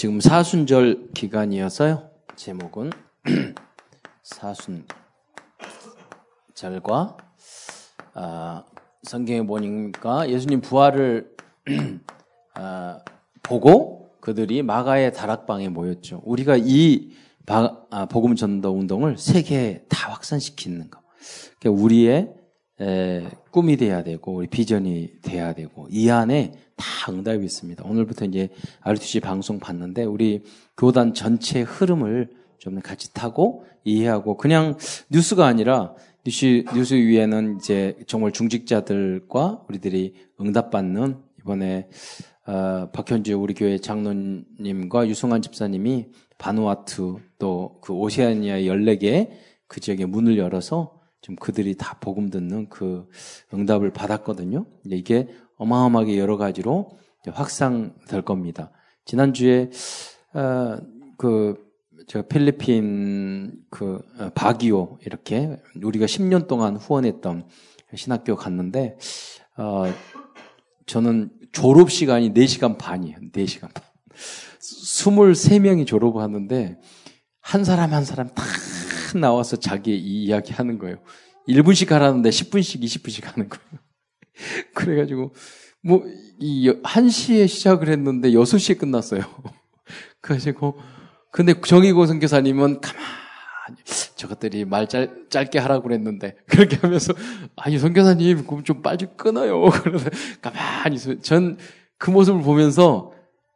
지금 사순절 기간이어서요. 제목은 사순절과 아, 성경에 보니까 예수님 부활을 아, 보고 그들이 마가의 다락방에 모였죠. 우리가 이 바, 아, 복음 전도 운동을 세계에 다 확산시키는 거. 그러니까 우리의 에, 꿈이 돼야 되고 우리 비전이 돼야 되고 이 안에 다 응답이 있습니다. 오늘부터 이제 RTC 방송 봤는데 우리 교단 전체 흐름을 좀 같이 타고 이해하고 그냥 뉴스가 아니라 뉴스 뉴스 위에는 이제 정말 중직자들과 우리들이 응답받는 이번에 어, 박현주 우리 교회 장로님과 유승환 집사님이 바누아투 또 그 오세아니아 14개 그 지역에 문을 열어서 좀 그들이 다 복음 듣는 그 응답을 받았거든요. 이게 어마어마하게 여러 가지로 확산될 겁니다. 지난주에 어, 그 제가 필리핀 그 어, 바기오 이렇게 우리가 10년 동안 후원했던 신학교 갔는데 어 저는 졸업 시간이 4시간 반이에요. 4시간 반. 23명이 졸업을 하는데 한 사람 한 사람 다 나와서 자기 이야기 하는 거예요. 1분씩 하라는데 10분씩, 20분씩 하는 거예요. 그래가지고, 뭐, 이, 1시에 시작을 했는데 6시에 끝났어요. 그래가지고, 근데 정의고 선교사님은 가만히, 저것들이 말 짧, 짧게 하라고 그랬는데, 그렇게 하면서, 아니, 선교사님, 그럼 좀 빨리 끊어요. 그러서 가만히, 전그 모습을 보면서,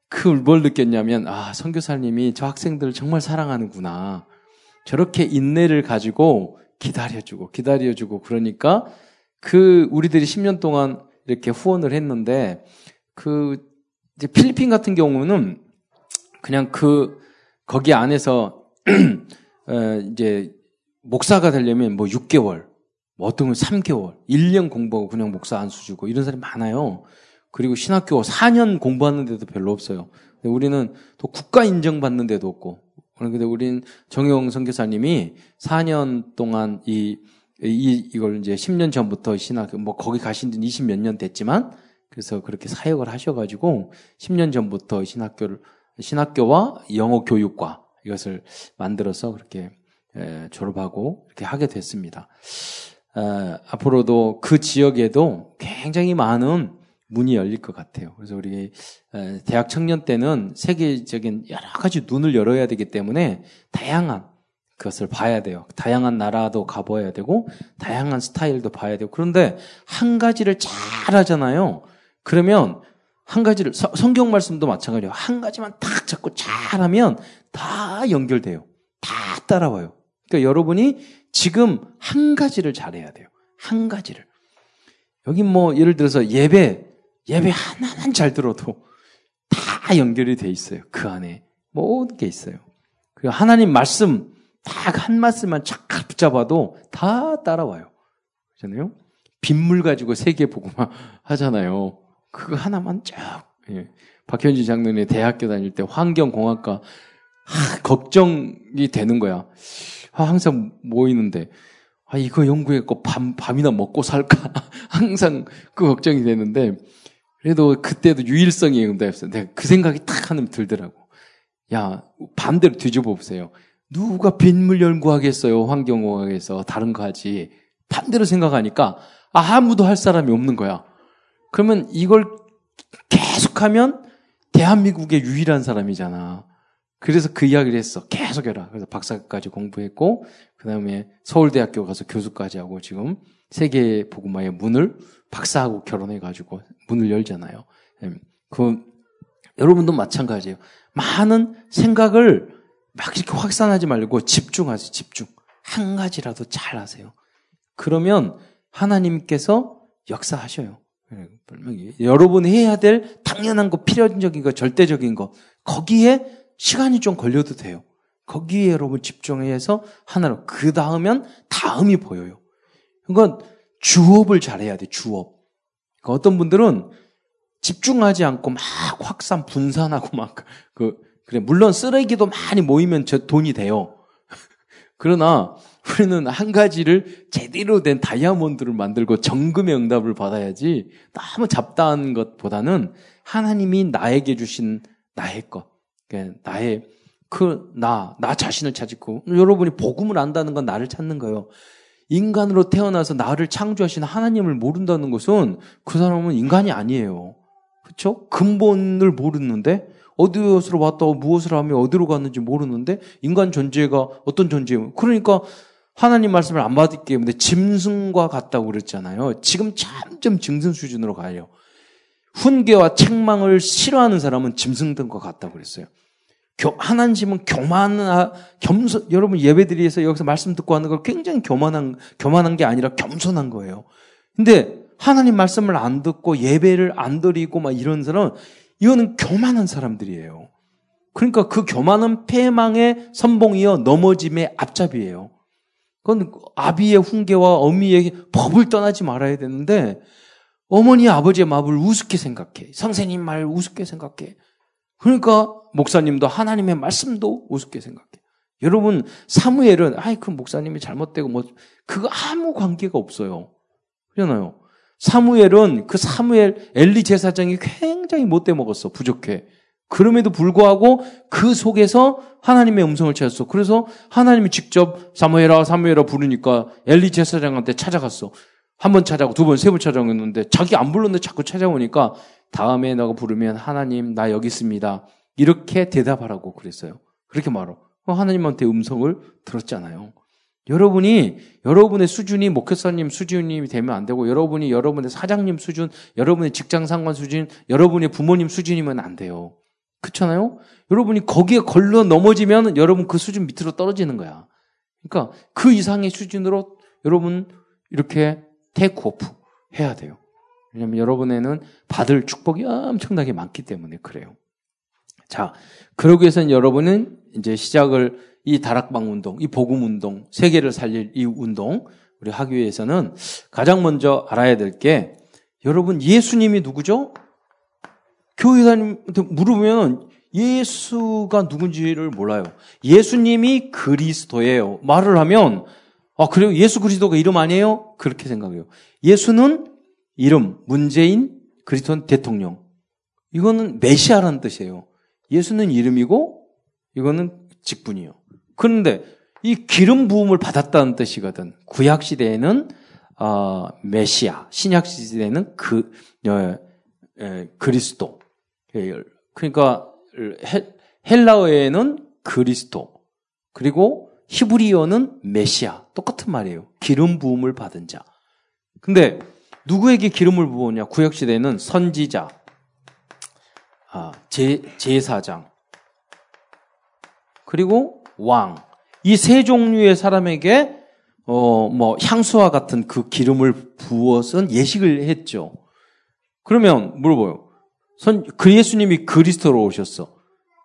그뭘 느꼈냐면, 아, 선교사님이 저 학생들을 정말 사랑하는구나. 저렇게 인내를 가지고 기다려주고 기다려주고 그러니까 그 우리들이 10년 동안 이렇게 후원을 했는데 그 이제 필리핀 같은 경우는 그냥 그 거기 안에서 에, 이제 목사가 되려면 뭐 6개월, 뭐 어떤 건 3개월, 1년 공부하고 그냥 목사 안수 주고 이런 사람이 많아요. 그리고 신학교 4년 공부하는 데도 별로 없어요. 우리는 또 국가 인정받는 데도 없고 그런데 우린 정용 선교사님이 4년 동안 이, 이, 이걸 이제 10년 전부터 신학, 뭐 거기 가신 지20 몇 년 됐지만 그래서 그렇게 사역을 하셔가지고 10년 전부터 신학교를, 신학교와 영어 교육과 이것을 만들어서 그렇게 에, 졸업하고 이렇게 하게 됐습니다. 에, 앞으로도 그 지역에도 굉장히 많은 문이 열릴 것 같아요. 그래서 우리 대학 청년 때는 세계적인 여러 가지 눈을 열어야 되기 때문에 다양한 그것을 봐야 돼요. 다양한 나라도 가봐야 되고 다양한 스타일도 봐야 되고 그런데 한 가지를 잘 하잖아요. 그러면 한 가지를 성경 말씀도 마찬가지예요. 한 가지만 딱 잡고 잘하면 다 연결돼요. 다 따라와요. 그러니까 여러분이 지금 한 가지를 잘해야 돼요. 한 가지를. 여기 뭐 예를 들어서 예배 예배 하나만 잘 들어도 다 연결이 돼 있어요. 그 안에 모든 게 있어요. 그 하나님 말씀 딱 한 말씀만 착 붙잡아도 다 따라와요. 그렇잖아요. 빗물 가지고 세계 복음화 하잖아요. 그거 하나만 쫙. 예. 박현지 장로님 대학교 다닐 때 환경공학과 하, 걱정이 되는 거야. 아, 항상 모이는데 아 이거 연구했고 밤 밤이나 먹고 살까 항상 그 걱정이 되는데 그래도 그때도 유일성이 응답했어요. 내가 그 생각이 딱 하나 들더라고. 야, 반대로 뒤집어 보세요. 누가 빗물 연구하겠어요? 환경공학에서 다른 거 하지. 반대로 생각하니까 아무도 할 사람이 없는 거야. 그러면 이걸 계속하면 대한민국의 유일한 사람이잖아. 그래서 그 이야기를 했어. 계속 해라. 그래서 박사까지 공부했고, 그 다음에 서울대학교 가서 교수까지 하고 지금 세계 복음화의 문을 박사하고 결혼해가지고 문을 열잖아요. 예. 그, 여러분도 마찬가지예요. 많은 생각을 막 이렇게 확산하지 말고 집중하세요, 집중. 한 가지라도 잘 하세요. 그러면 하나님께서 역사하셔요. 예, 여러분이 해야 될 당연한 거, 필연적인 거, 절대적인 거, 거기에 시간이 좀 걸려도 돼요. 거기에 여러분 집중해서 하나로. 그 다음엔 다음이 보여요. 그건 주업을 잘해야 돼, 주업. 그러니까 어떤 분들은 집중하지 않고 막 확산, 분산하고 막, 그, 그래, 물론 쓰레기도 많이 모이면 저 돈이 돼요. 그러나 우리는 한 가지를 제대로 된 다이아몬드를 만들고 정금의 응답을 받아야지 너무 잡다한 것보다는 하나님이 나에게 주신 나의 것, 그러니까 나의 그 나, 나 자신을 찾고 여러분이 복음을 안다는 건 나를 찾는 거예요. 인간으로 태어나서 나를 창조하신 하나님을 모른다는 것은 그 사람은 인간이 아니에요. 그렇죠? 근본을 모르는데 어디서로 왔다고 무엇을 하며 어디로 갔는지 모르는데 인간 존재가 어떤 존재예요. 그러니까 하나님 말씀을 안 받기 때문에 짐승과 같다고 그랬잖아요. 지금 점점 짐승 수준으로 가요. 훈계와 책망을 싫어하는 사람은 짐승들과 같다고 그랬어요. 하나님은 교만한 겸손 여러분 예배드리에서 여기서 말씀 듣고 하는 걸 굉장히 교만한 교만한 게 아니라 겸손한 거예요. 근데 하나님 말씀을 안 듣고 예배를 안 드리고 막 이런 사람은 이거는 교만한 사람들이에요. 그러니까 그 교만은 패망의 선봉이요 넘어짐의 앞잡이에요. 그건 아비의 훈계와 어미의 법을 떠나지 말아야 되는데 어머니 아버지의 마음을 우습게 생각해. 선생님 말 우습게 생각해. 그러니까 목사님도 하나님의 말씀도 우습게 생각해. 여러분 사무엘은 아이 그 목사님이 잘못되고 뭐 그거 아무 관계가 없어요. 그러잖아요. 사무엘은 그 사무엘 엘리 제사장이 굉장히 못돼 먹었어. 부족해. 그럼에도 불구하고 그 속에서 하나님의 음성을 찾았어. 그래서 하나님이 직접 사무엘아 사무엘아 부르니까 엘리 제사장한테 찾아갔어. 한 번 찾아고 두 번, 세 번 찾아오는데 자기 안 불렀는데 자꾸 찾아오니까 다음에 너가 부르면 하나님 나 여기 있습니다. 이렇게 대답하라고 그랬어요. 그렇게 말하고 하나님한테 음성을 들었잖아요. 여러분이 여러분의 수준이 목회사님 수준이 되면 안 되고 여러분이 여러분의 사장님 수준, 여러분의 직장 상관 수준, 여러분의 부모님 수준이면 안 돼요. 그렇잖아요? 여러분이 거기에 걸러 넘어지면 여러분 그 수준 밑으로 떨어지는 거야. 그러니까 그 이상의 수준으로 여러분 이렇게 테이크오프 해야 돼요. 왜냐하면 여러분에는 받을 축복이 엄청나게 많기 때문에 그래요. 자, 그러기 위해서는 여러분은 이제 시작을 이 다락방 운동, 이 복음 운동, 세계를 살릴 이 운동 우리 하기 위해서는 가장 먼저 알아야 될 게 여러분 예수님이 누구죠? 교회사님한테 물어보면 예수가 누군지를 몰라요. 예수님이 그리스도예요. 말을 하면 아 그래요? 예수 그리스도가 이름 아니에요? 그렇게 생각해요. 예수는 이름 문재인 그리스도 대통령. 이거는 메시아라는 뜻이에요. 예수는 이름이고 이거는 직분이요. 그런데 이 기름 부음을 받았다는 뜻이거든. 구약 시대에는 어, 메시아, 신약 시대에는 그 어, 에, 그리스도. 예, 그러니까 헬라어에는 그리스도. 그리고 히브리어는 메시아. 똑같은 말이에요. 기름 부음을 받은 자. 근데 누구에게 기름을 부었냐? 구약 시대에는 선지자, 아, 제, 제사장, 그리고 왕. 이 세 종류의 사람에게 어, 뭐 향수와 같은 그 기름을 부어서 예식을 했죠. 그러면 물어봐요. 선, 그 예수님이 그리스도로 오셨어.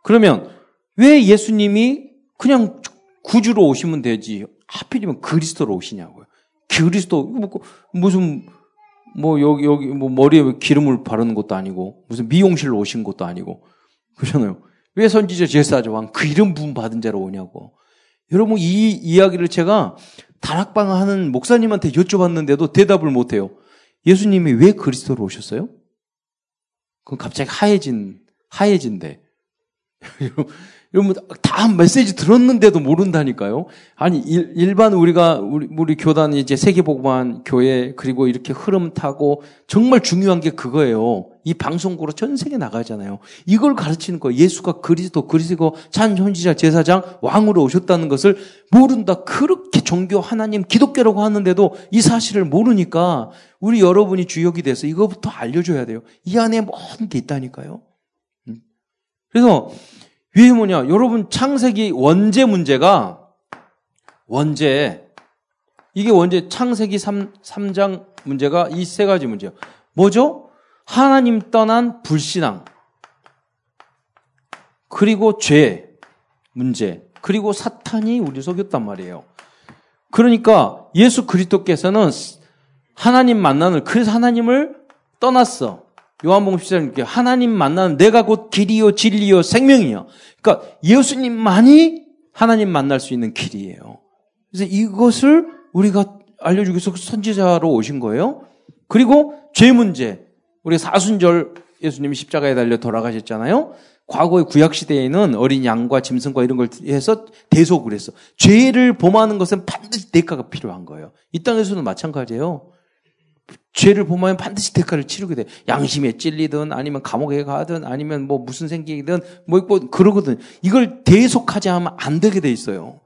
그러면 왜 예수님이 그냥 구주로 오시면 되지? 하필이면 그리스도로 오시냐고요. 그리스도 뭐, 무슨 뭐 여기 여기 뭐 머리에 기름을 바르는 것도 아니고 무슨 미용실로 오신 것도 아니고 그러잖아요. 왜 선지자 제사자 왕 그 이름 부음 받은 자로 오냐고. 여러분 이 이야기를 제가 다락방 하는 목사님한테 여쭤봤는데도 대답을 못 해요. 예수님이 왜 그리스도로 오셨어요? 그럼 갑자기 하얘진 하얘진대. 여러분 다 메시지 들었는데도 모른다니까요. 아니 일, 반 우리가 우리, 우리 교단 이제 세계복음한 교회 그리고 이렇게 흐름 타고 정말 중요한 게 그거예요. 이 방송국으로 전 세계 나가잖아요. 이걸 가르치는 거 예수가 그리스도 그리스도 찬 현지자 제사장 왕으로 오셨다는 것을 모른다. 그렇게 종교 하나님 기독교라고 하는데도 이 사실을 모르니까 우리 여러분이 주역이 돼서 이거부터 알려줘야 돼요. 이 안에 모든 게 있다니까요. 음. 그래서 왜 뭐냐? 여러분 창세기 원죄 문제가 원죄 이게 원죄 창세기 3, 3장 문제가 이 세 가지 문제예요. 뭐죠? 하나님 떠난 불신앙 그리고 죄 문제 그리고 사탄이 우리 속였단 말이에요. 그러니까 예수 그리스도께서는 하나님 만나는 그래서 하나님을 떠났어. 요한복음 14장 하나님 만나는 내가 곧 길이요 진리요 생명이요. 그러니까 예수님만이 하나님 만날 수 있는 길이에요. 그래서 이것을 우리가 알려주기 위해서 선지자로 오신 거예요. 그리고 죄 문제. 우리 사순절 예수님이 십자가에 달려 돌아가셨잖아요. 과거의 구약 시대에는 어린 양과 짐승과 이런 걸 해서 대속을 했어. 죄를 범하는 것은 반드시 대가가 필요한 거예요. 이 땅에서도 마찬가지예요. 죄를 범하면 반드시 대가를 치르게 돼. 양심에 찔리든 아니면 감옥에 가든 아니면 뭐 무슨 생기든 뭐, 뭐 그러거든. 이걸 대속하지 않으면 안 되게 돼 있어요.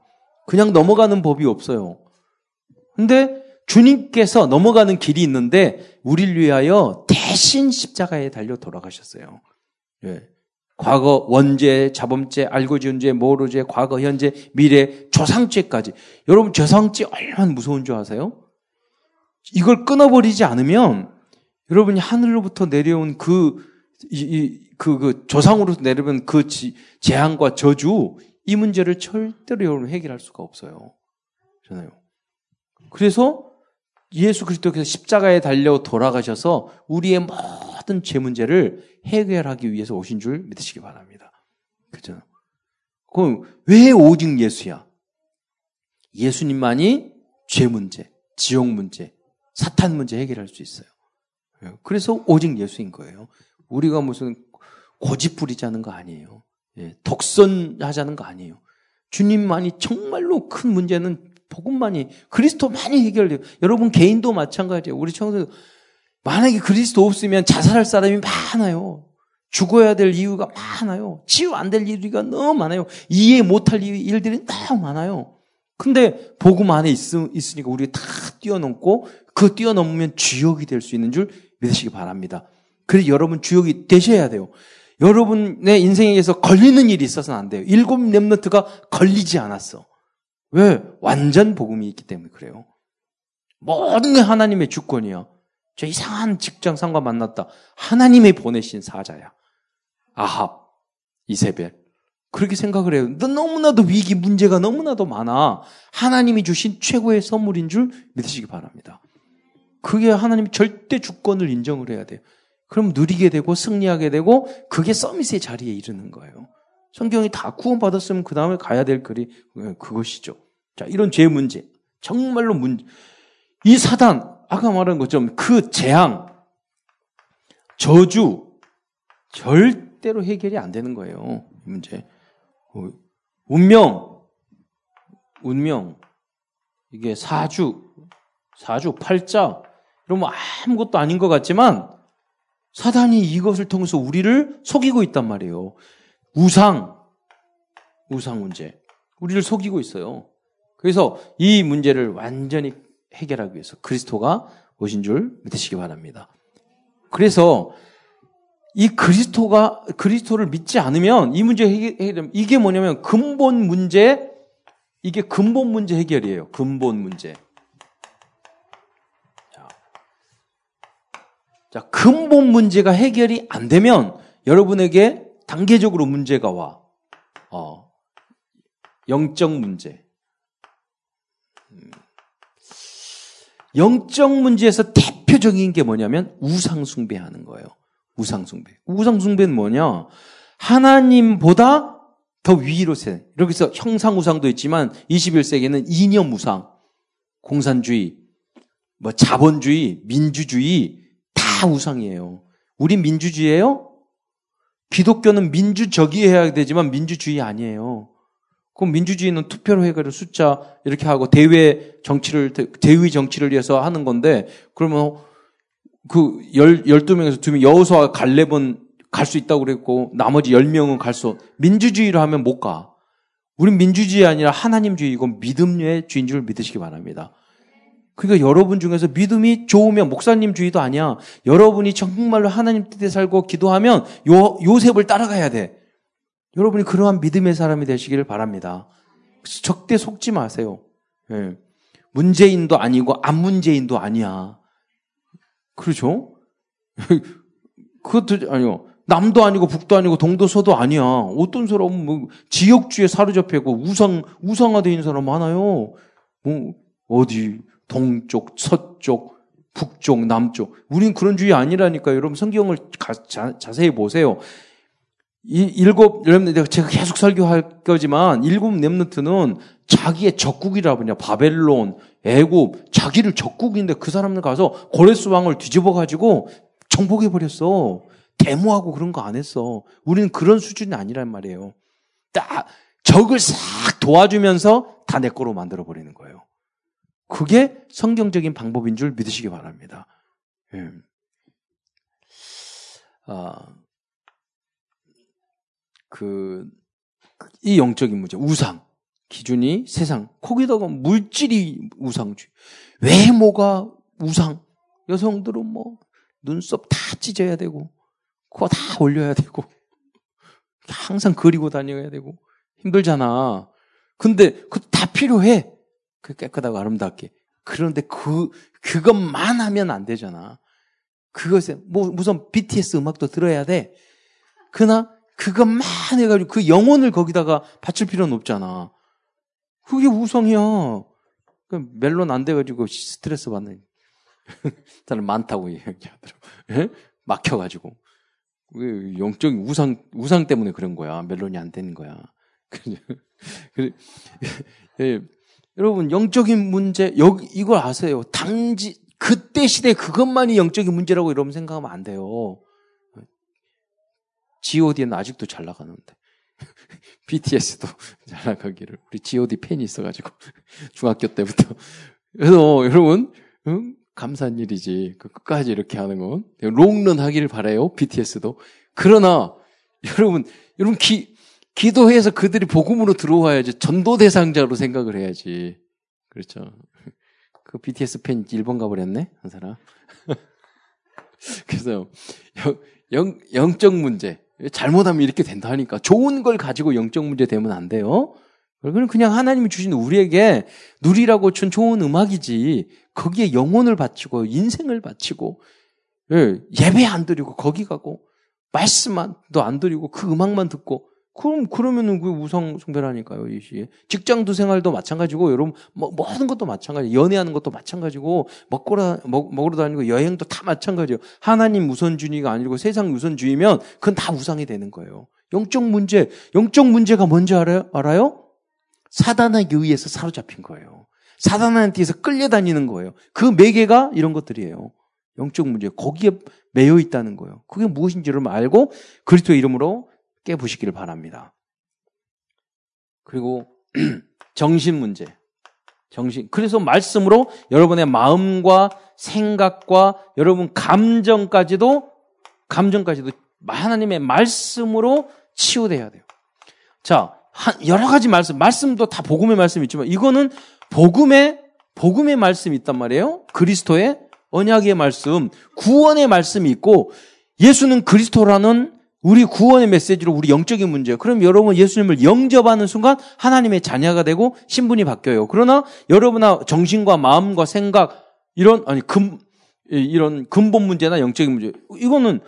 그냥 넘어가는 법이 없어요. 근데 주님께서 넘어가는 길이 있는데 우리를 위하여 대신 십자가에 달려 돌아가셨어요. 예. 과거 원죄, 자범죄, 알고 지은 죄, 모르죄, 과거, 현재, 미래, 조상죄까지. 여러분 조상죄 얼마나 무서운 줄 아세요? 이걸 끊어버리지 않으면 여러분이 하늘로부터 내려온 그, 이, 그, 그 조상으로서 내려온 그 지, 재앙과 저주 이 문제를 절대로 여러분 해결할 수가 없어요. 그잖아요. 그래서 예수 그리스도께서 십자가에 달려 돌아가셔서 우리의 모든 죄 문제를 해결하기 위해서 오신 줄 믿으시기 바랍니다. 그죠? 그럼 왜 오직 예수야? 예수님만이 죄 문제, 지옥 문제, 사탄 문제 해결할 수 있어요. 그래서 오직 예수인 거예요. 우리가 무슨 고집 부리자는 거 아니에요. 예, 독선하자는 거 아니에요. 주님만이 정말로 큰 문제는 복음만이 그리스도만이 해결돼요. 여러분 개인도 마찬가지예요. 우리 청소도 만약에 그리스도 없으면 자살할 사람이 많아요. 죽어야 될 이유가 많아요. 치유 안 될 이유가 너무 많아요. 이해 못할 일들이 너무 많아요. 근데 복음 안에 있, 으니까 우리 다 뛰어넘고 그 뛰어넘으면 주역이 될 수 있는 줄 믿으시기 바랍니다. 그래서 여러분 주역이 되셔야 돼요. 여러분의 인생에서 걸리는 일이 있어서는 안 돼요. 일곱 랩너트가 걸리지 않았어. 왜? 완전 복음이 있기 때문에 그래요. 모든 게 하나님의 주권이야. 저 이상한 직장 상과 만났다. 하나님의 보내신 사자야. 아합, 이세벨. 그렇게 생각을 해요. 너무나도 위기, 문제가 너무나도 많아. 하나님이 주신 최고의 선물인 줄 믿으시기 바랍니다. 그게 하나님 절대 주권을 인정을 해야 돼요. 그럼 누리게 되고 승리하게 되고 그게 서밋의 자리에 이르는 거예요. 성경이 다 구원받았으면 그 다음에 가야 될 글이 그것이죠. 자, 이런 죄 문제. 정말로 문제. 이 사단, 아까 말한 것처럼 그 재앙, 저주, 절대로 해결이 안 되는 거예요. 이 문제. 어, 운명, 운명, 이게 사주, 사주, 팔자, 이러면 아무것도 아닌 것 같지만 사단이 이것을 통해서 우리를 속이고 있단 말이에요. 우상, 우상 문제. 우리를 속이고 있어요. 그래서 이 문제를 완전히 해결하기 위해서 그리스도가 오신 줄 믿으시기 바랍니다. 그래서 이 그리스도가 그리스도를 믿지 않으면 이 문제 해결 이게 뭐냐면 근본 문제 이게 근본 문제 해결이에요. 근본 문제. 자, 자 근본 문제가 해결이 안 되면 여러분에게 단계적으로 문제가 와. 어, 영적 문제. 영적 문제에서 대표적인 게 뭐냐면 우상숭배하는 거예요. 우상숭배. 우상숭배는 뭐냐? 하나님보다 더 위로 세. 해서 형상우상도 있지만 21세기는 이념우상, 공산주의, 뭐 자본주의, 민주주의 다 우상이에요. 우린 민주주의예요? 기독교는 민주적이 해야 되지만 민주주의 아니에요. 그럼 민주주의는 투표로 해가지고 숫자 이렇게 하고 대외 정치를, 대위 정치를 위해서 하는 건데, 그러면 그 열, 12명에서 2명, 여호수아 갈렙은 갈 수 있다고 그랬고, 나머지 10명은 갈 수, 민주주의로 하면 못 가. 우린 민주주의 아니라 하나님주의고 믿음의 주인 줄 믿으시기 바랍니다. 그러니까 여러분 중에서 믿음이 좋으면 목사님 주의도 아니야. 여러분이 정말로 하나님 뜻에 살고 기도하면 요, 요셉을 따라가야 돼. 여러분이 그러한 믿음의 사람이 되시기를 바랍니다. 적대 속지 마세요. 예. 문재인도 아니고 안 문재인도 아니야. 그렇죠? 그것도 아니요. 남도 아니고 북도 아니고 동도 서도 아니야. 어떤 사람은 뭐 지역주에 사로잡히고 우상 우상화되어 있는 사람 많아요. 뭐 어디 동쪽, 서쪽, 북쪽, 남쪽. 우린 그런 주의 아니라니까 여러분 성경을 가, 자, 자세히 보세요. 이 일곱 렘넌트 제가 계속 설교할 거지만 일곱 렘넌트는 자기의 적국이라 그냐 바벨론, 애굽 자기를 적국인데 그 사람들 가서 고레스 왕을 뒤집어 가지고 정복해 버렸어. 데모하고 그런 거 안 했어. 우리는 그런 수준이 아니란 말이에요. 딱 적을 싹 도와주면서 다 내 거로 만들어 버리는 거예요. 그게 성경적인 방법인 줄 믿으시기 바랍니다. 예. 아, 그, 이 영적인 문제, 우상. 기준이 세상. 거기다가 물질이 우상주의. 외모가 우상. 여성들은 뭐, 눈썹 다 찢어야 되고, 그거 다 올려야 되고, 항상 그리고 다녀야 되고, 힘들잖아. 근데 그거 다 필요해. 그 깨끗하고 아름답게. 그런데 그, 그것만 하면 안 되잖아. 그것에, 뭐, 무슨 BTS 음악도 들어야 돼. 그러나 그것만 해가지고 그 영혼을 거기다가 바칠 필요는 없잖아. 그게 우성이야. 그 멜론 안 돼가지고 스트레스 받는 사람 많다고 얘기하더라고. 예? 막혀가지고. 영적인 우상, 우상 때문에 그런 거야. 멜론이 안 되는 거야. 예, 여러분, 영적인 문제, 여기, 이걸 아세요. 당지, 그때 시대 그것만이 영적인 문제라고 여러분 생각하면 안 돼요. GOD는 아직도 잘 나가는데. BTS도 잘 나가기를. 우리 GOD 팬이 있어가지고. 중학교 때부터. 그래서 여러분, 응? 감사한 일이지. 그 끝까지 이렇게 하는 건. 롱런 하기를 바래요. BTS도. 그러나, 여러분, 여러분 기, 기도해서 그들이 복음으로 들어와야지. 전도 대상자로 생각을 해야지. 그렇죠. 그 BTS 팬 일본 가버렸네? 한 사람. 그래서, 영, 영, 영적 문제. 잘못하면 이렇게 된다 하니까 좋은 걸 가지고 영적 문제 되면 안 돼요. 그건 그냥 하나님이 주신 우리에게 누리라고 준 좋은 음악이지. 거기에 영혼을 바치고 인생을 바치고 예, 예배 안 드리고 거기 가고 말씀만도 안 드리고 그 음악만 듣고 그럼 그러면은 그 우상 숭배라니까요, 이 시. 직장도 생활도 마찬가지고 여러분 뭐 모든 것도 마찬가지. 연애하는 것도 마찬가지고 먹고라 먹, 먹으러 다니고 여행도 다 마찬가지예요. 하나님 우선주의가 아니고 세상 우선주의면 그건 다 우상이 되는 거예요. 영적 문제, 영적 문제가 뭔지 알아요? 알아요? 사단에 의해서 사로잡힌 거예요. 사단한테 서 끌려다니는 거예요. 그 매개가 이런 것들이에요. 영적 문제. 거기에 매여 있다는 거예요. 그게 무엇인지를 알고 그리스도의 이름으로 깨부시기를 바랍니다. 그리고 정신 문제. 정신. 그래서 말씀으로 여러분의 마음과 생각과 여러분 감정까지도 감정까지도 하나님의 말씀으로 치유돼야 돼요. 자, 여러 가지 말씀, 말씀도 다 복음의 말씀이 있지만 이거는 복음의 복음의 말씀이 있단 말이에요. 그리스도의 언약의 말씀, 구원의 말씀이 있고 예수는 그리스도라는 우리 구원의 메시지로 우리 영적인 문제예요. 그럼 여러분 예수님을 영접하는 순간 하나님의 자녀가 되고 신분이 바뀌어요. 그러나 여러분의 정신과 마음과 생각 이런 아니 근 이런 근본 문제나 영적인 문제 이거는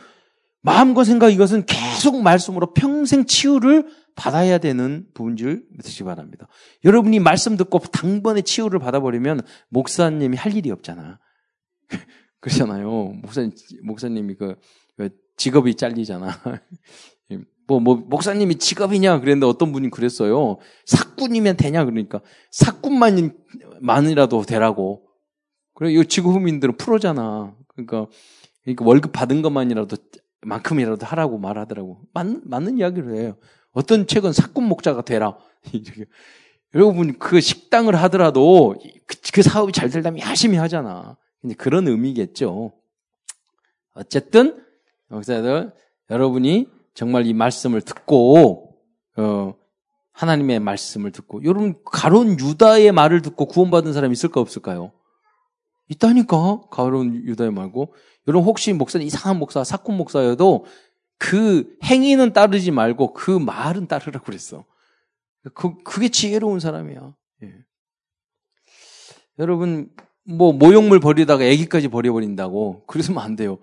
마음과 생각 이것은 계속 말씀으로 평생 치유를 받아야 되는 부분줄 믿으시기 바랍니다. 여러분이 말씀 듣고 당번에 치유를 받아버리면 목사님이 할 일이 없잖아. 그러잖아요. 목사님, 목사님이 그 직업이 잘리잖아. 뭐, 뭐, 목사님이 직업이냐? 그랬는데 어떤 분이 그랬어요. 사꾼이면 되냐? 그러니까. 사꾼만이라도 되라고. 그래, 이 지구민들은 프로잖아. 그러니까, 그러니까 월급 받은 것만이라도, 만큼이라도 하라고 말하더라고. 맞, 맞는 이야기를 해요. 어떤 책은 사꾼 목자가 되라. 여러분, 그 식당을 하더라도 그, 그 사업이 잘 되려면 열심히 하잖아. 그런 의미겠죠. 어쨌든, 목사들 여러분이 정말 이 말씀을 듣고 어, 하나님의 말씀을 듣고 여러분 가론 유다의 말을 듣고 구원받은 사람 있을까 없을까요? 있다니까 가론 유다의 말고 여러분 혹시 목사님 이상한 목사 사꾼 목사여도 그 행위는 따르지 말고 그 말은 따르라고 그랬어. 그 그게 지혜로운 사람이야. 예. 여러분 뭐 모욕물 버리다가 애기까지 버려버린다고 그러면 안 돼요.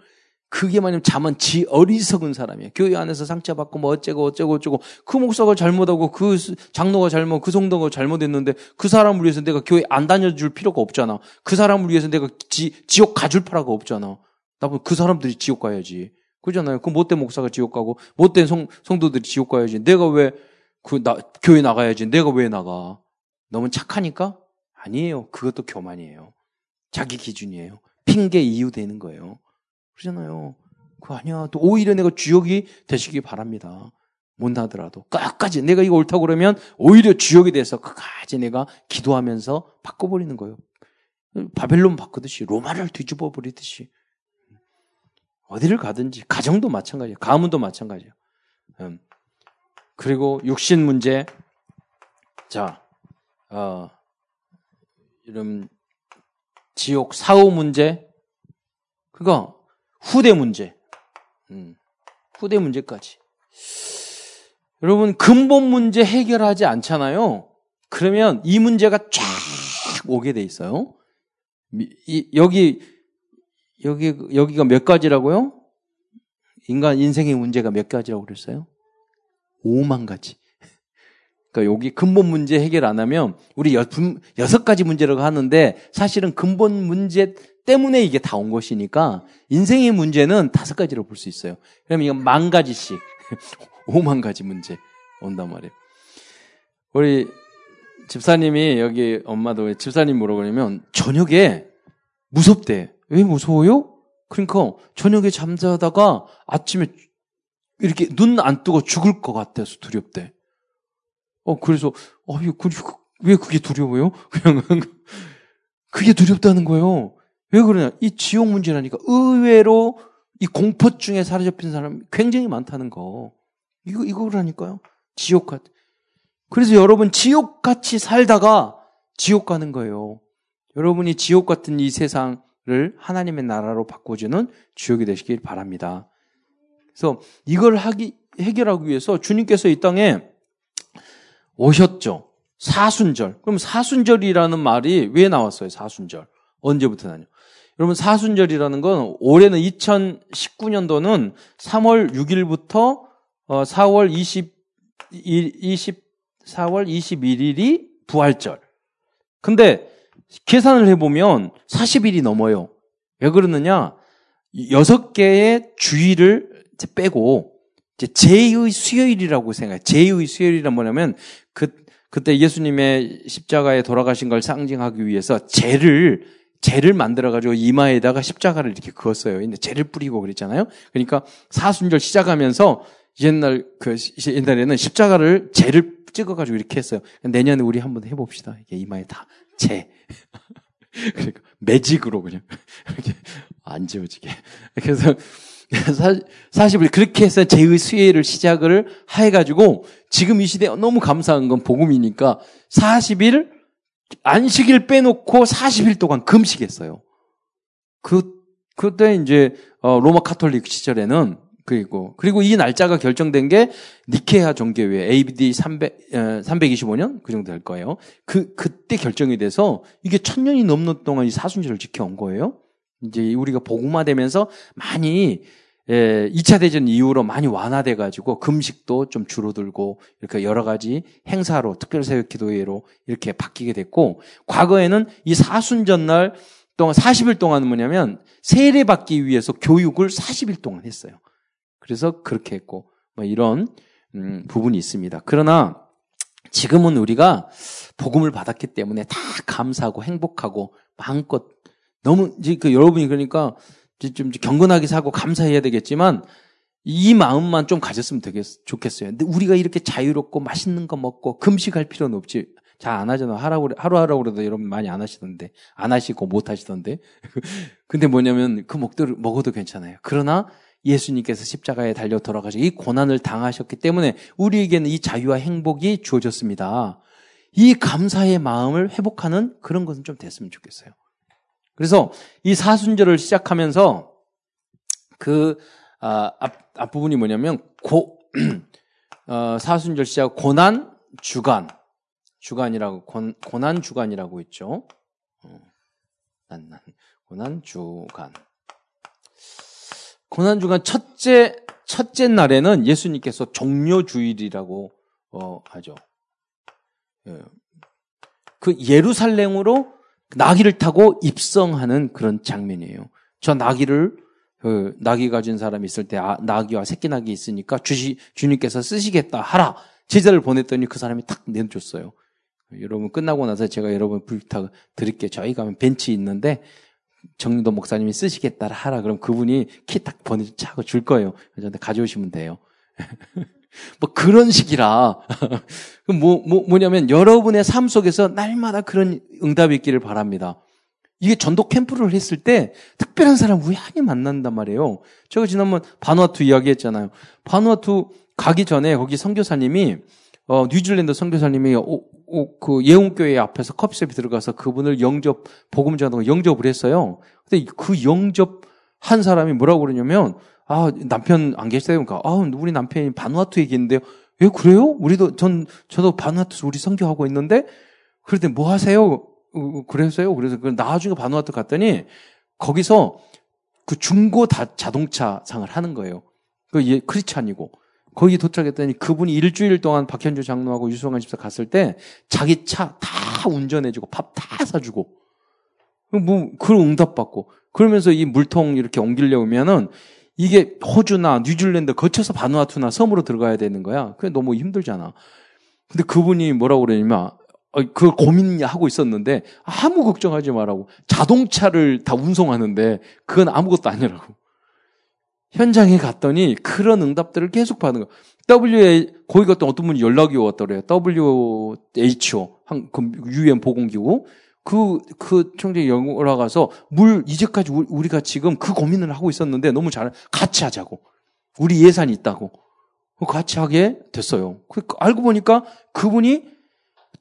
그게 만약 자만 지 어리석은 사람이에요. 교회 안에서 상처받고 뭐 어쩌고 어쩌고 어쩌고 그 목사가 잘못하고 그 장로가 잘못 그 성도가 잘못했는데 그 사람을 위해서 내가 교회 안 다녀줄 필요가 없잖아. 그 사람을 위해서 내가 지, 지옥 가줄 필요가 없잖아. 나보면 그 사람들이 지옥 가야지. 그잖아요. 그 못된 목사가 지옥 가고 못된 성, 성도들이 지옥 가야지. 내가 왜 그 나, 교회 나가야지. 내가 왜 나가? 너무 착하니까? 아니에요. 그것도 교만이에요. 자기 기준이에요. 핑계 이유 되는 거예요. 그러잖아요. 그 아니야. 또 오히려 내가 주역이 되시기 바랍니다. 못하더라도 끝까지 내가 이거 옳다고 그러면 오히려 주역이 돼서 끝까지 내가 기도하면서 바꿔버리는 거예요. 바벨론 바꾸듯이 로마를 뒤집어 버리듯이 어디를 가든지 가정도 마찬가지예요. 가문도 마찬가지예요. 음. 그리고 육신 문제 자 어, 이런 지옥 사후 문제 그거 후대 문제 음, 후대 문제까지 여러분 근본 문제 해결하지 않잖아요. 그러면 이 문제가 쫙 오게 돼 있어요. 이, 여기 여기 여기가 몇 가지라고요? 인간 인생의 문제가 몇 가지라고 그랬어요? 5만 가지. 그러니까 여기 근본 문제 해결 안 하면 우리 여섯 가지 문제라고 하는데 사실은 근본 문제 때문에 이게 다 온 것이니까 인생의 문제는 다섯 가지로 볼 수 있어요. 그러면 이건 만 가지씩 5만 가지 문제 온단 말이에요. 우리 집사님이 여기 엄마도 집사님 그러냐면 저녁에 무섭대. 왜 무서워요? 그러니까 저녁에 잠자다가 아침에 이렇게 눈 안 뜨고 죽을 것 같아서 두렵대. 어, 그래서, 어, 왜 그게 두려워요? 그냥, 그게 두렵다는 거예요. 왜 그러냐? 이 지옥 문제라니까. 의외로 이 공포증에 사로잡힌 사람이 굉장히 많다는 거. 이거, 이거라니까요. 지옥 같. 그래서 여러분 지옥 같이 살다가 지옥 가는 거예요. 여러분이 지옥 같은 이 세상을 하나님의 나라로 바꿔주는 지옥이 되시길 바랍니다. 그래서 이걸 하기, 해결하기 위해서 주님께서 이 땅에 오셨죠. 사순절. 그럼 사순절이라는 말이 왜 나왔어요? 사순절. 언제부터 나요? 여러분 사순절이라는 건 올해는 2019년도는 3월 6일부터 4월 20, 20 4월 21일이 부활절. 근데 계산을 해보면 40일이 넘어요. 왜 그러느냐? 6개의 주일을 빼고 이제 제2의 수요일이라고 생각해요. 제2의 수요일이란 뭐냐면 그 그때 예수님의 십자가에 돌아가신 걸 상징하기 위해서 죄를 죄를 만들어 가지고 이마에다가 십자가를 이렇게 그었어요. 근데 죄를 뿌리고 그랬잖아요. 그러니까 사순절 시작하면서 옛날 그 옛날에는 십자가를 죄를 찍어 가지고 이렇게 했어요. 내년에 우리 한번 해 봅시다. 이게 이마에 다 죄. 그러니까 매직으로 그냥 이렇게 안 지워지게. 그래서 40일 그렇게 해서 제의 수혜를 시작을 해가지고 지금 이 시대에 너무 감사한 건 복음이니까 40일 안식일 빼놓고 40일 동안 금식했어요. 그 그때 이제 어, 로마 카톨릭 시절에는 그리고 그리고 이 날짜가 결정된 게 니케아 종교회 ABD 300 325년 그 정도 될 거예요. 그 그때 결정이 돼서 이게 천 년이 넘는 동안 이 사순절을 지켜온 거예요. 이제 우리가 복음화되면서 많이 예, 2차 대전 이후로 많이 완화돼 가지고 금식도 좀 줄어들고 이렇게 여러 가지 행사로 특별사역 기도회로 이렇게 바뀌게 됐고 과거에는 이 사순절 날 동안 40일 동안은 뭐냐면 세례 받기 위해서 교육을 40일 동안 했어요. 그래서 그렇게 했고 뭐 이런 음, 부분이 있습니다. 그러나 지금은 우리가 복음을 받았기 때문에 다 감사하고 행복하고 마음껏 너무 이제 그 여러분이 그러니까 좀 경건하게 사고 감사해야 되겠지만 이 마음만 좀 가졌으면 되겠, 좋겠어요. 근데 우리가 이렇게 자유롭고 맛있는 거 먹고 금식할 필요는 없지. 잘 안 하잖아. 하라고, 하루 하라고 그래도 여러분 많이 안 하시던데. 안 하시고 못 하시던데. 근데 뭐냐면 그 먹도, 먹어도 괜찮아요. 그러나 예수님께서 십자가에 달려 돌아가시고 이 고난을 당하셨기 때문에 우리에게는 이 자유와 행복이 주어졌습니다. 이 감사의 마음을 회복하는 그런 것은 좀 됐으면 좋겠어요. 그래서 이 사순절을 시작하면서 그 아, 앞, 앞부분이 뭐냐면 고 어, 사순절 시작 고난 주간 주간이라고 고, 고난 주간이라고 있죠. 어, 난, 난, 고난 주간 고난 주간 첫째 첫째 날에는 예수님께서 종료 주일이라고 어, 하죠. 예. 그 예루살렘으로 나귀를 타고 입성하는 그런 장면이에요. 저 나귀를 그 나귀 가진 사람이 있을 때 아, 나귀와 새끼 나귀 있으니까 주시 주님께서 쓰시겠다 하라 제자를 보냈더니 그 사람이 탁 내줬어요. 여러분 끝나고 나서 제가 여러분 부탁 드릴게요. 저희 가면 벤치 있는데 정도 목사님이 쓰시겠다 하라. 그럼 그분이 키딱 번호 차고 줄 거예요. 저한테 가져오시면 돼요. 뭐 그런 식이라. 뭐, 뭐, 뭐냐면 여러분의 삶 속에서 날마다 그런 응답이 있기를 바랍니다. 이게 전도 캠프를 했을 때 특별한 사람 우연히 만난단 말이에요. 제가 지난번 바누아투 이야기했잖아요. 바누아투 가기 전에 거기 선교사님이 어, 뉴질랜드 선교사님이 오, 오, 그 예원교회 앞에서 커피숍에 들어가서 그분을 영접 복음 전하고 영접을 했어요. 근데 그 영접 한 사람이 뭐라고 그러냐면 아 남편 안 계시다요. 그러니까 아 우리 남편이 바누아투 얘기했는데요. 왜 그래요? 우리도 전 저도 바누아투 우리 선교하고 있는데 그럴 때 뭐 하세요? 어, 그랬어요. 그래서 그 나중에 바누아투 갔더니 거기서 그 중고 다 자동차 상을 하는 거예요. 그 예, 크리스찬이고 거기 도착했더니 그분이 일주일 동안 박현주 장로하고 유수환 집사 갔을 때 자기 차 다 운전해주고 밥 다 사주고 뭐 그걸 응답받고 그러면서 이 물통 이렇게 옮기려면은 이게 호주나 뉴질랜드 거쳐서 바누아투나 섬으로 들어가야 되는 거야. 그게 너무 힘들잖아. 근데 그분이 뭐라고 그러냐면 어, 그 고민하고 있었는데 아무 걱정하지 말라고 자동차를 다 운송하는데 그건 아무것도 아니라고. 현장에 갔더니 그런 응답들을 계속 받는 거. WA 거기 갔던 어떤 분이 연락이 왔더래요. WHO 한그 유엔 보건기구 그, 그 청장이 영어라 가서 물, 이제까지 우리가 지금 그 고민을 하고 있었는데 너무 잘, 같이 하자고. 우리 예산이 있다고. 같이 하게 됐어요. 그, 알고 보니까 그분이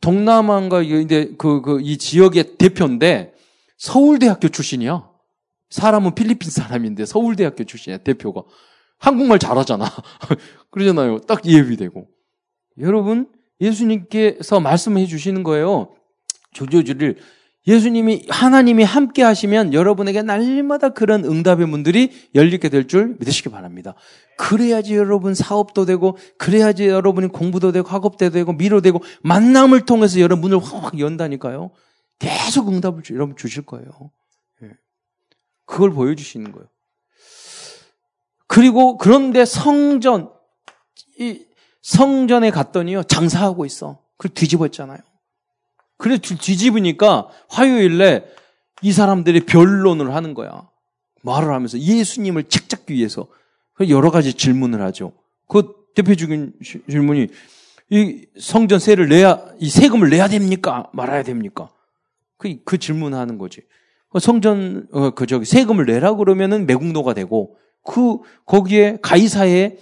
동남아인가 이제 그, 그, 이 지역의 대표인데 서울대학교 출신이야. 사람은 필리핀 사람인데 서울대학교 출신이야, 대표가. 한국말 잘하잖아. 그러잖아요. 딱 예비되고. 여러분, 예수님께서 말씀해 주시는 거예요. 조조주를 예수님이 하나님이 함께 하시면 여러분에게 날마다 그런 응답의 문들이 열리게 될 줄 믿으시기 바랍니다. 그래야지 여러분 사업도 되고 그래야지 여러분이 공부도 되고 학업도 되고 미로 되고 만남을 통해서 여러분 문을 확 연다니까요. 계속 응답을 여러분 주실 거예요. 예. 그걸 보여주시는 거예요. 그리고 그런데 성전 이 성전에 갔더니요 장사하고 있어. 그걸 뒤집었잖아요. 그래 뒤집으니까 화요일에 이 사람들이 변론을 하는 거야. 말을 하면서 예수님을 책잡기 위해서 여러 가지 질문을 하죠. 그 대표적인 질문이 이 성전 세를 내야 이 세금을 내야 됩니까? 말아야 됩니까? 그, 그 질문하는 거지. 그 성전 어, 그 저기 세금을 내라 그러면은 매국노가 되고 그 거기에 가이사에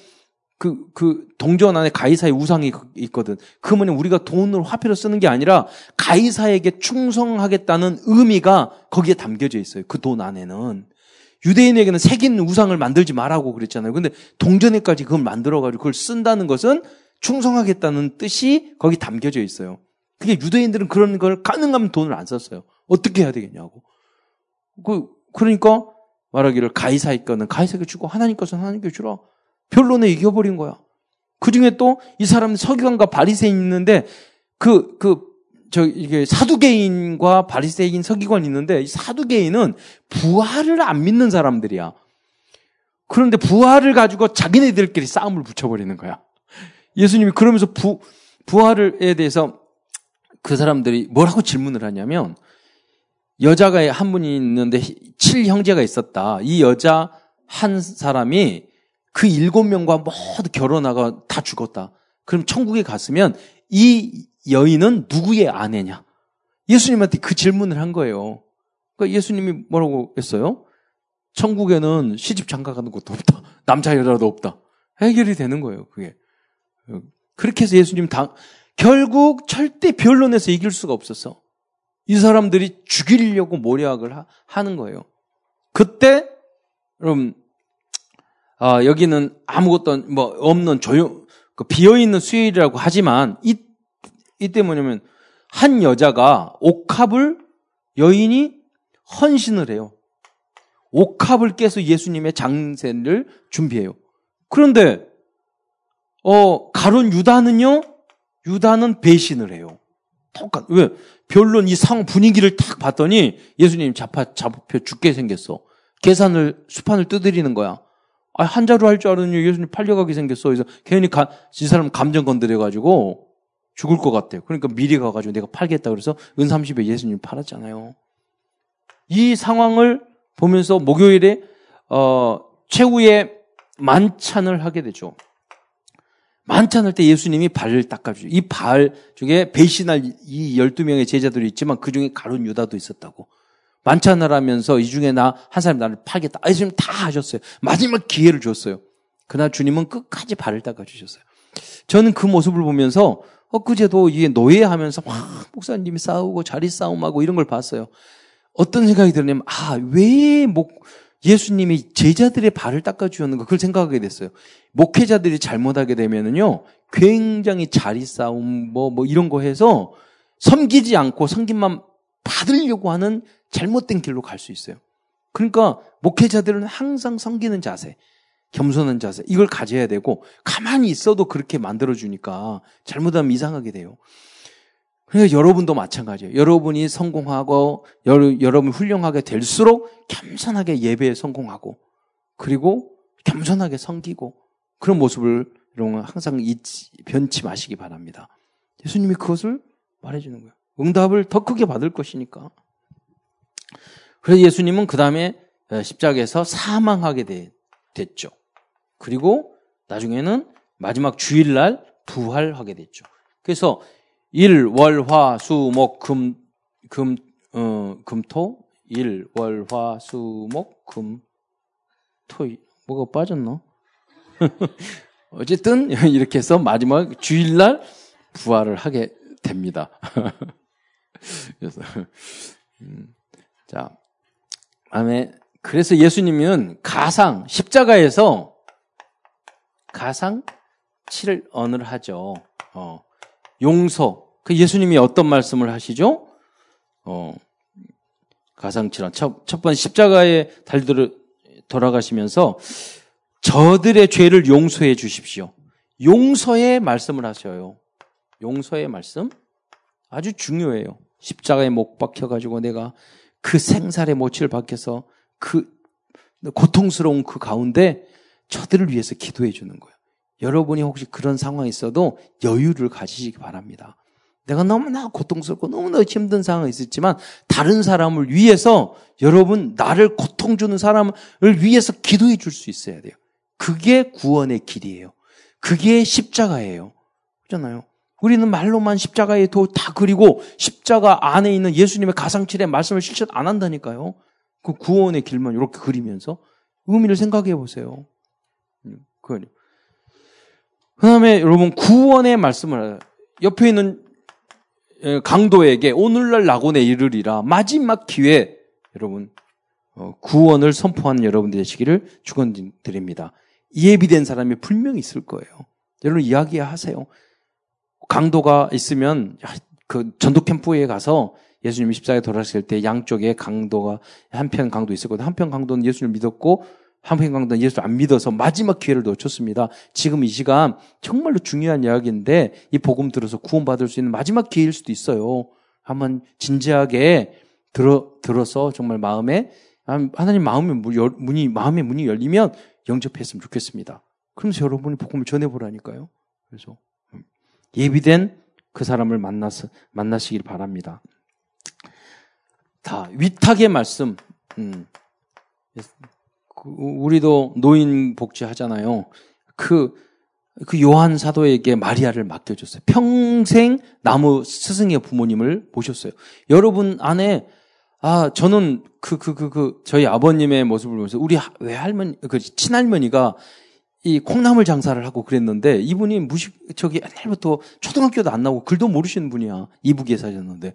그, 그, 동전 안에 가이사의 우상이 있거든. 그러면 우리가 돈을 화폐로 쓰는 게 아니라 가이사에게 충성하겠다는 의미가 거기에 담겨져 있어요. 그 돈 안에는. 유대인에게는 새긴 우상을 만들지 말라고 그랬잖아요. 근데 동전에까지 그걸 만들어가지고 그걸 쓴다는 것은 충성하겠다는 뜻이 거기 담겨져 있어요. 그게 유대인들은 그런 걸 가능하면 돈을 안 썼어요. 어떻게 해야 되겠냐고. 그, 그러니까 말하기를 가이사의 거는 가이사에게 주고 하나님 것은 하나님께 주라. 변론에 이겨버린 거야. 그 중에 또 이 사람 서기관과 바리새인 있는데 그, 그, 저, 이게 사두개인과 바리새인 서기관이 있는데 이 사두개인은 부활을 안 믿는 사람들이야. 그런데 부활을 가지고 자기네들끼리 싸움을 붙여버리는 거야. 예수님이 그러면서 부, 부활에 대해서 그 사람들이 뭐라고 질문을 하냐면 여자가 한 분이 있는데 칠 형제가 있었다. 이 여자 한 사람이 그 일곱 명과 모두 결혼하고 다 죽었다. 그럼 천국에 갔으면 이 여인은 누구의 아내냐? 예수님한테 그 질문을 한 거예요. 그러니까 예수님이 뭐라고 했어요? 천국에는 시집 장가 가는 것도 없다. 남자 여자도 없다. 해결이 되는 거예요, 그게. 그렇게 해서 예수님 다, 결국 절대 변론에서 이길 수가 없었어. 이 사람들이 죽이려고 모략을 하, 는 거예요. 그때, 여러분, 어, 여기는 아무것도 뭐 없는 조용, 그 비어 있는 수요일이라고 하지만, 이, 이때 뭐냐면, 한 여자가 옥합을 여인이 헌신을 해요. 옥합을 깨서 예수님의 장세를 준비해요. 그런데, 어, 가론 유다는요, 유다는 배신을 해요. 똑같, 왜? 별론 이 상 분위기를 탁 봤더니 예수님 잡아, 잡혀 죽게 생겼어. 계산을, 수판을 뜯으리는 거야. 아, 한자로 할줄 알았더니 예수님 팔려가게 생겼어. 그래서 괜히 가, 이 사람 감정 건드려가지고 죽을 것 같대요. 그러니까 미리 가가지고 내가 팔겠다 그래서 은 30에 예수님 팔았잖아요. 이 상황을 보면서 목요일에 어, 최후의 만찬을 하게 되죠. 만찬할 때 예수님이 발을 닦아주죠. 이 발 중에 배신할 이 12명의 제자들이 있지만 그 중에 가론 유다도 있었다고. 만찬을 하면서 이 중에 나 한 사람 나를 팔겠다. 예수님 다 하셨어요. 마지막 기회를 줬어요. 그러나 주님은 끝까지 발을 닦아주셨어요. 저는 그 모습을 보면서 엊그제도 이게 노예하면서 막 목사님이 싸우고 자리 싸움하고 이런 걸 봤어요. 어떤 생각이 들냐면 아, 왜 목, 예수님이 제자들의 발을 닦아주었는가 그걸 생각하게 됐어요. 목회자들이 잘못하게 되면은요, 굉장히 자리 싸움, 뭐, 뭐 이런 거 해서 섬기지 않고 섬김만 받으려고 하는 잘못된 길로 갈 수 있어요. 그러니까 목회자들은 항상 섬기는 자세, 겸손한 자세, 이걸 가져야 되고, 가만히 있어도 그렇게 만들어 주니까 잘못하면 이상하게 돼요. 그러니까 여러분도 마찬가지예요. 여러분이 성공하고 여러, 여러분 훌륭하게 될수록 겸손하게 예배에 성공하고 그리고 겸손하게 섬기고 그런 모습을 여러분 항상 잊지, 변치 마시기 바랍니다. 예수님이 그것을 말해주는 거예요. 응답을 더 크게 받을 것이니까. 그래서 예수님은 그 다음에 십자가에서 사망하게 되, 됐죠. 그리고 나중에는 마지막 주일날 부활하게 됐죠. 그래서 일, 월, 화, 수, 목, 금, 금, 어, 금 토? 일, 월, 화, 수, 목, 금, 토, 뭐가 빠졌나? 어쨌든, 이렇게 해서 마지막 주일날 부활을 하게 됩니다. 그래서, 음, 자, 다음에, 그래서 예수님은 가상, 십자가에서 가상 칠 언을 하죠. 어. 용서. 그 예수님이 어떤 말씀을 하시죠? 어, 가상치란 첫, 첫 번째 십자가에 달들 돌아가시면서 저들의 죄를 용서해 주십시오. 용서의 말씀을 하셔요. 용서의 말씀 아주 중요해요. 십자가에 못 박혀가지고 내가 그 생살의 모치를 박혀서 그 고통스러운 그 가운데 저들을 위해서 기도해 주는 거예요. 여러분이 혹시 그런 상황이 있어도 여유를 가지시기 바랍니다. 내가 너무나 고통스럽고 너무나 힘든 상황이 있었지만 다른 사람을 위해서 여러분 나를 고통 주는 사람을 위해서 기도해 줄 수 있어야 돼요. 그게 구원의 길이에요. 그게 십자가예요. 그렇잖아요. 우리는 말로만 십자가에 다 그리고 십자가 안에 있는 예수님의 가상칠의 말씀을 실천 안 한다니까요. 그 구원의 길만 이렇게 그리면서 의미를 생각해 보세요. 음. 그 다음에 여러분 구원의 말씀을 옆에 있는 강도에게 오늘날 낙원에 이르리라 마지막 기회 여러분 어, 구원을 선포하는 여러분 되시기를 축원드립니다. 예비된 사람이 분명히 있을 거예요. 여러분 이야기하세요. 강도가 있으면 그 전도 캠프에 가서 예수님 십자가에 돌아가실 때 양쪽에 강도가 한편 강도 거고 한편 강도는 예수님을 믿었고 한편 강도는 예수를 안 믿어서 마지막 기회를 놓쳤습니다. 지금 이 시간 정말로 중요한 이야기인데 이 복음 들어서 구원받을 수 있는 마지막 기회일 수도 있어요. 한번 진지하게 들어, 들어서 정말 마음에 하나님 마음의 문이 마음의 문이 열리면 영접했으면 좋겠습니다. 그러면서 여러분이 복음을 전해보라니까요. 그래서 음, 예비된 그 사람을 만나서 만나시길 바랍니다. 다 위탁의 말씀. 음. 그 우리도 노인 복지 하잖아요. 그, 그 요한 사도에게 마리아를 맡겨줬어요. 평생 나무 스승의 부모님을 모셨어요. 여러분 안에, 아, 저는 그, 그, 그, 그, 저희 아버님의 모습을 보면서 우리 외할머니, 그 친할머니가 이 콩나물 장사를 하고 그랬는데 이분이 무식, 저기 옛날부터 초등학교도 안 나오고 글도 모르시는 분이야. 이북에 사셨는데.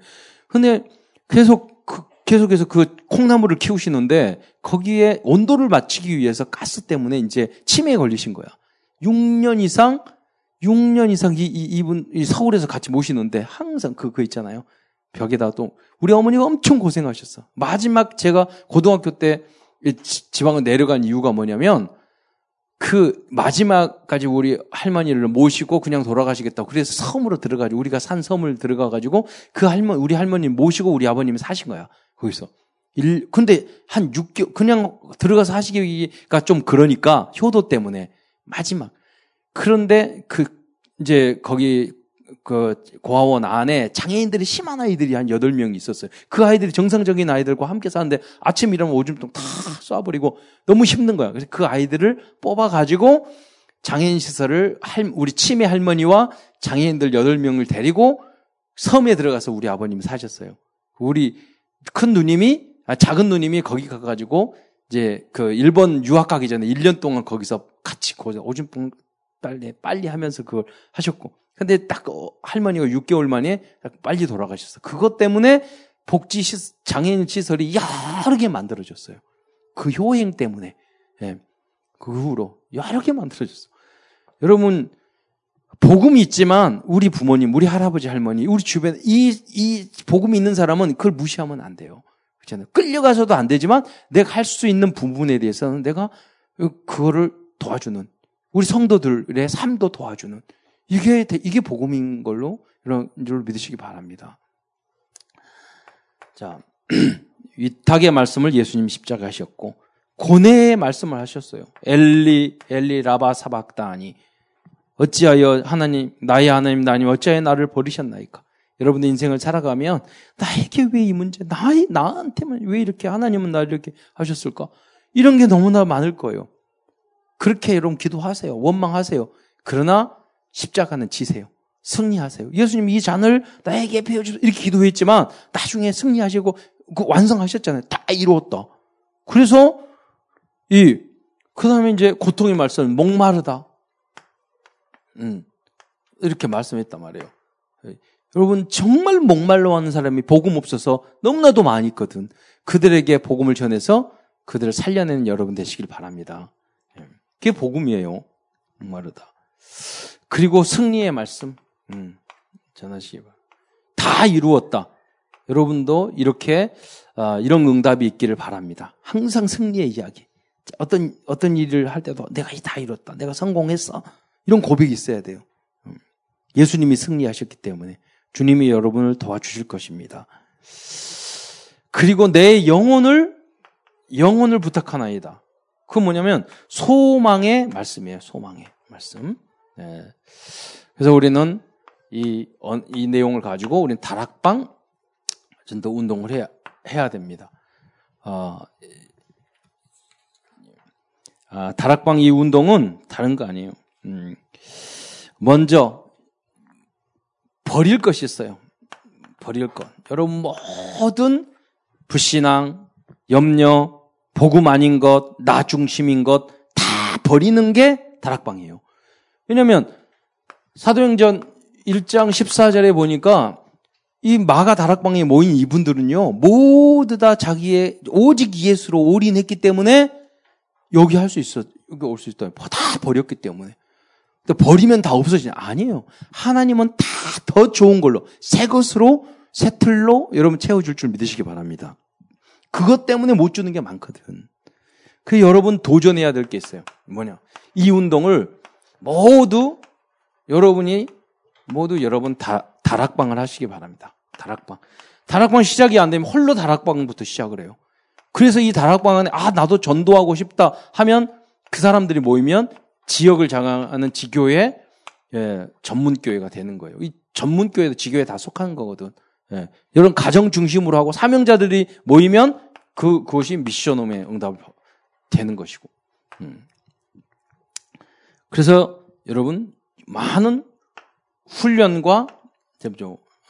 근데 계속 그 계속해서 그 콩나물을 키우시는데 거기에 온도를 맞추기 위해서 가스 때문에 이제 치매에 걸리신 거야. 6년 이상 6년 이상 이, 이 이분 이 서울에서 같이 모시는데 항상 그그 있잖아요. 벽에다 또 우리 어머니가 엄청 고생하셨어. 마지막 제가 고등학교 때 지방을 내려간 이유가 뭐냐면 그 마지막까지 우리 할머니를 모시고 그냥 돌아가시겠다고 그래서 섬으로 들어가지고 우리가 산 섬을 들어가가지고 그 할머니 우리 할머니 모시고 우리 아버님이 사신 거야. 거기서. 일, 근데 한 6개월, 그냥 들어가서 하시기가 좀 그러니까 효도 때문에 마지막. 그런데 그, 이제 거기 그 고아원 안에 장애인들이 심한 아이들이 한 8명이 있었어요. 그 아이들이 정상적인 아이들과 함께 사는데 아침 일어나면 오줌통 다 쏴버리고 너무 힘든 거야. 그래서 그 아이들을 뽑아가지고 장애인 시설을 우리 치매 할머니와 장애인들 8명을 데리고 섬에 들어가서 우리 아버님이 사셨어요. 우리 큰 누님이, 아, 작은 누님이 거기 가가지고 이제 그 일본 유학 가기 전에 1년 동안 거기서 같이 오줌통 빨리, 빨리 하면서 그걸 하셨고. 근데 딱 어, 할머니가 6개월 만에 빨리 돌아가셨어. 그것 때문에 복지 시, 장애인 시설이 여러 개 만들어졌어요. 그 효행 때문에. 예. 그 후로 여러 개 만들어졌어. 여러분, 복음이 있지만 우리 부모님, 우리 할아버지, 할머니, 우리 주변에 이, 이 복음이 있는 사람은 그걸 무시하면 안 돼요. 그렇잖아요. 끌려가서도 안 되지만 내가 할 수 있는 부분에 대해서는 내가 그거를 도와주는 우리 성도들의 삶도 도와주는 이게 이게 복음인 걸로 이런 줄 믿으시기 바랍니다. 자, 위탁의 말씀을 예수님 십자가 하셨고 고뇌의 말씀을 하셨어요. 엘리 엘리 라바 사박다니 어찌하여 하나님 나의 하나님 나님 어찌하여 나를 버리셨나이까? 여러분의 인생을 살아가면 나에게 왜 이 문제, 나의 나한테만 왜 이렇게 하나님은 나를 이렇게 하셨을까? 이런 게 너무나 많을 거예요. 그렇게 여러분 기도하세요. 원망하세요. 그러나 십자가는 지세요. 승리하세요. 예수님 이 잔을 나에게 배워주세요. 이렇게 기도했지만 나중에 승리하시고 그 완성하셨잖아요. 다 이루었다. 그래서 이, 그 다음에 이제 고통의 말씀, 목마르다. 음, 이렇게 말씀했단 말이에요. 여러분, 정말 목말로 하는 사람이 복음 없어서 너무나도 많이 있거든. 그들에게 복음을 전해서 그들을 살려내는 여러분 되시길 바랍니다. 예. 그게 복음이에요. 목마르다. 그리고 승리의 말씀, 음, 전하시기 바랍니다. 다 이루었다. 여러분도 이렇게, 어, 이런 응답이 있기를 바랍니다. 항상 승리의 이야기. 어떤, 어떤 일을 할 때도 내가 다 이뤘다. 내가 성공했어. 이런 고백이 있어야 돼요. 음. 예수님이 승리하셨기 때문에 주님이 여러분을 도와주실 것입니다. 그리고 내 영혼을 영혼을 부탁하나이다. 그 뭐냐면 소망의 말씀이에요. 소망의 말씀. 네. 그래서 우리는 이, 이 내용을 가지고 우리는 다락방 전도 운동을 해야, 해야 됩니다. 어, 아, 다락방 이 운동은 다른 거 아니에요. 음, 먼저 버릴 것이 있어요. 버릴 것. 여러분 모든 불신앙, 염려, 복음 아닌 것, 나 중심인 것 다 버리는 게 다락방이에요. 왜냐하면 사도행전 1장 14절에 보니까 이 마가 다락방에 모인 이분들은요 모두 다 자기의 오직 예수로 올인했기 때문에 여기 할 수 있어 여기 올 수 있다. 다 버렸기 때문에 버리면 다 없어지냐? 아니에요. 하나님은 다 더 좋은 걸로, 새 것으로, 새 틀로 여러분 채워줄 줄 믿으시기 바랍니다. 그것 때문에 못 주는 게 많거든. 그 여러분 도전해야 될 게 있어요. 뭐냐? 이 운동을 모두 여러분이 모두 여러분 다, 다락방을 하시기 바랍니다. 다락방. 다락방 시작이 안 되면 홀로 다락방부터 시작을 해요. 그래서 이 다락방 안에 아 나도 전도하고 싶다 하면 그 사람들이 모이면 지역을 장악하는 지교회 예, 전문 교회가 되는 거예요. 이 전문 교회도 지교회 다 속하는 거거든. 예, 이런 가정 중심으로 하고 사명자들이 모이면 그 그것이 미션홈의 응답을 되는 것이고. 음. 그래서 여러분 많은 훈련과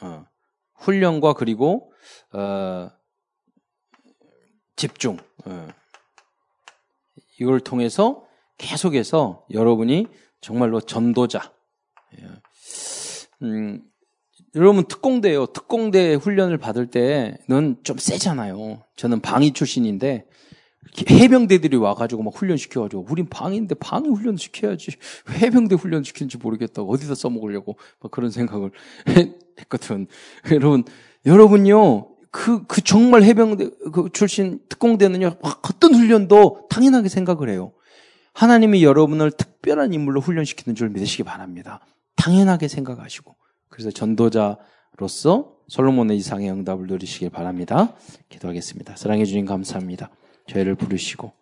어, 훈련과 그리고 어, 집중 어, 이걸 통해서 계속해서 여러분이 정말로 전도자. 예. 음, 여러분 특공대요. 특공대 훈련을 받을 때는 좀 세잖아요. 저는 방위 출신인데 해병대들이 와가지고 막 훈련시켜가지고 우린 방인데 방위 훈련 시켜야지 해병대 훈련 시키는지 모르겠다고 어디다 써먹으려고 막 그런 생각을 했거든. 여러분 여러분요 그, 그 정말 해병대 그 출신 특공대는요 어떤 훈련도 당연하게 생각을 해요. 하나님이 여러분을 특별한 인물로 훈련시키는 줄 믿으시기 바랍니다. 당연하게 생각하시고. 그래서 전도자로서 솔로몬의 이상의 응답을 누리시길 바랍니다. 기도하겠습니다. 사랑해 주님 감사합니다. 저희를 부르시고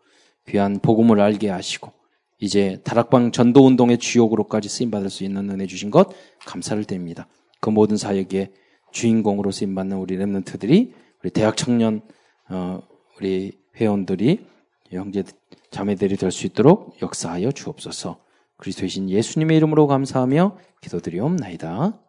귀한 복음을 알게 하시고 이제 다락방 전도 운동의 주역으로까지 쓰임 받을 수 있는 은혜 주신 것 감사를 드립니다. 그 모든 사역의 주인공으로 쓰임 받는 우리 렘넌트들이 우리 대학 청년 어, 우리 회원들이 형제 자매들이 될 수 있도록 역사하여 주옵소서. 그리스도이신 예수님의 이름으로 감사하며 기도드리옵나이다.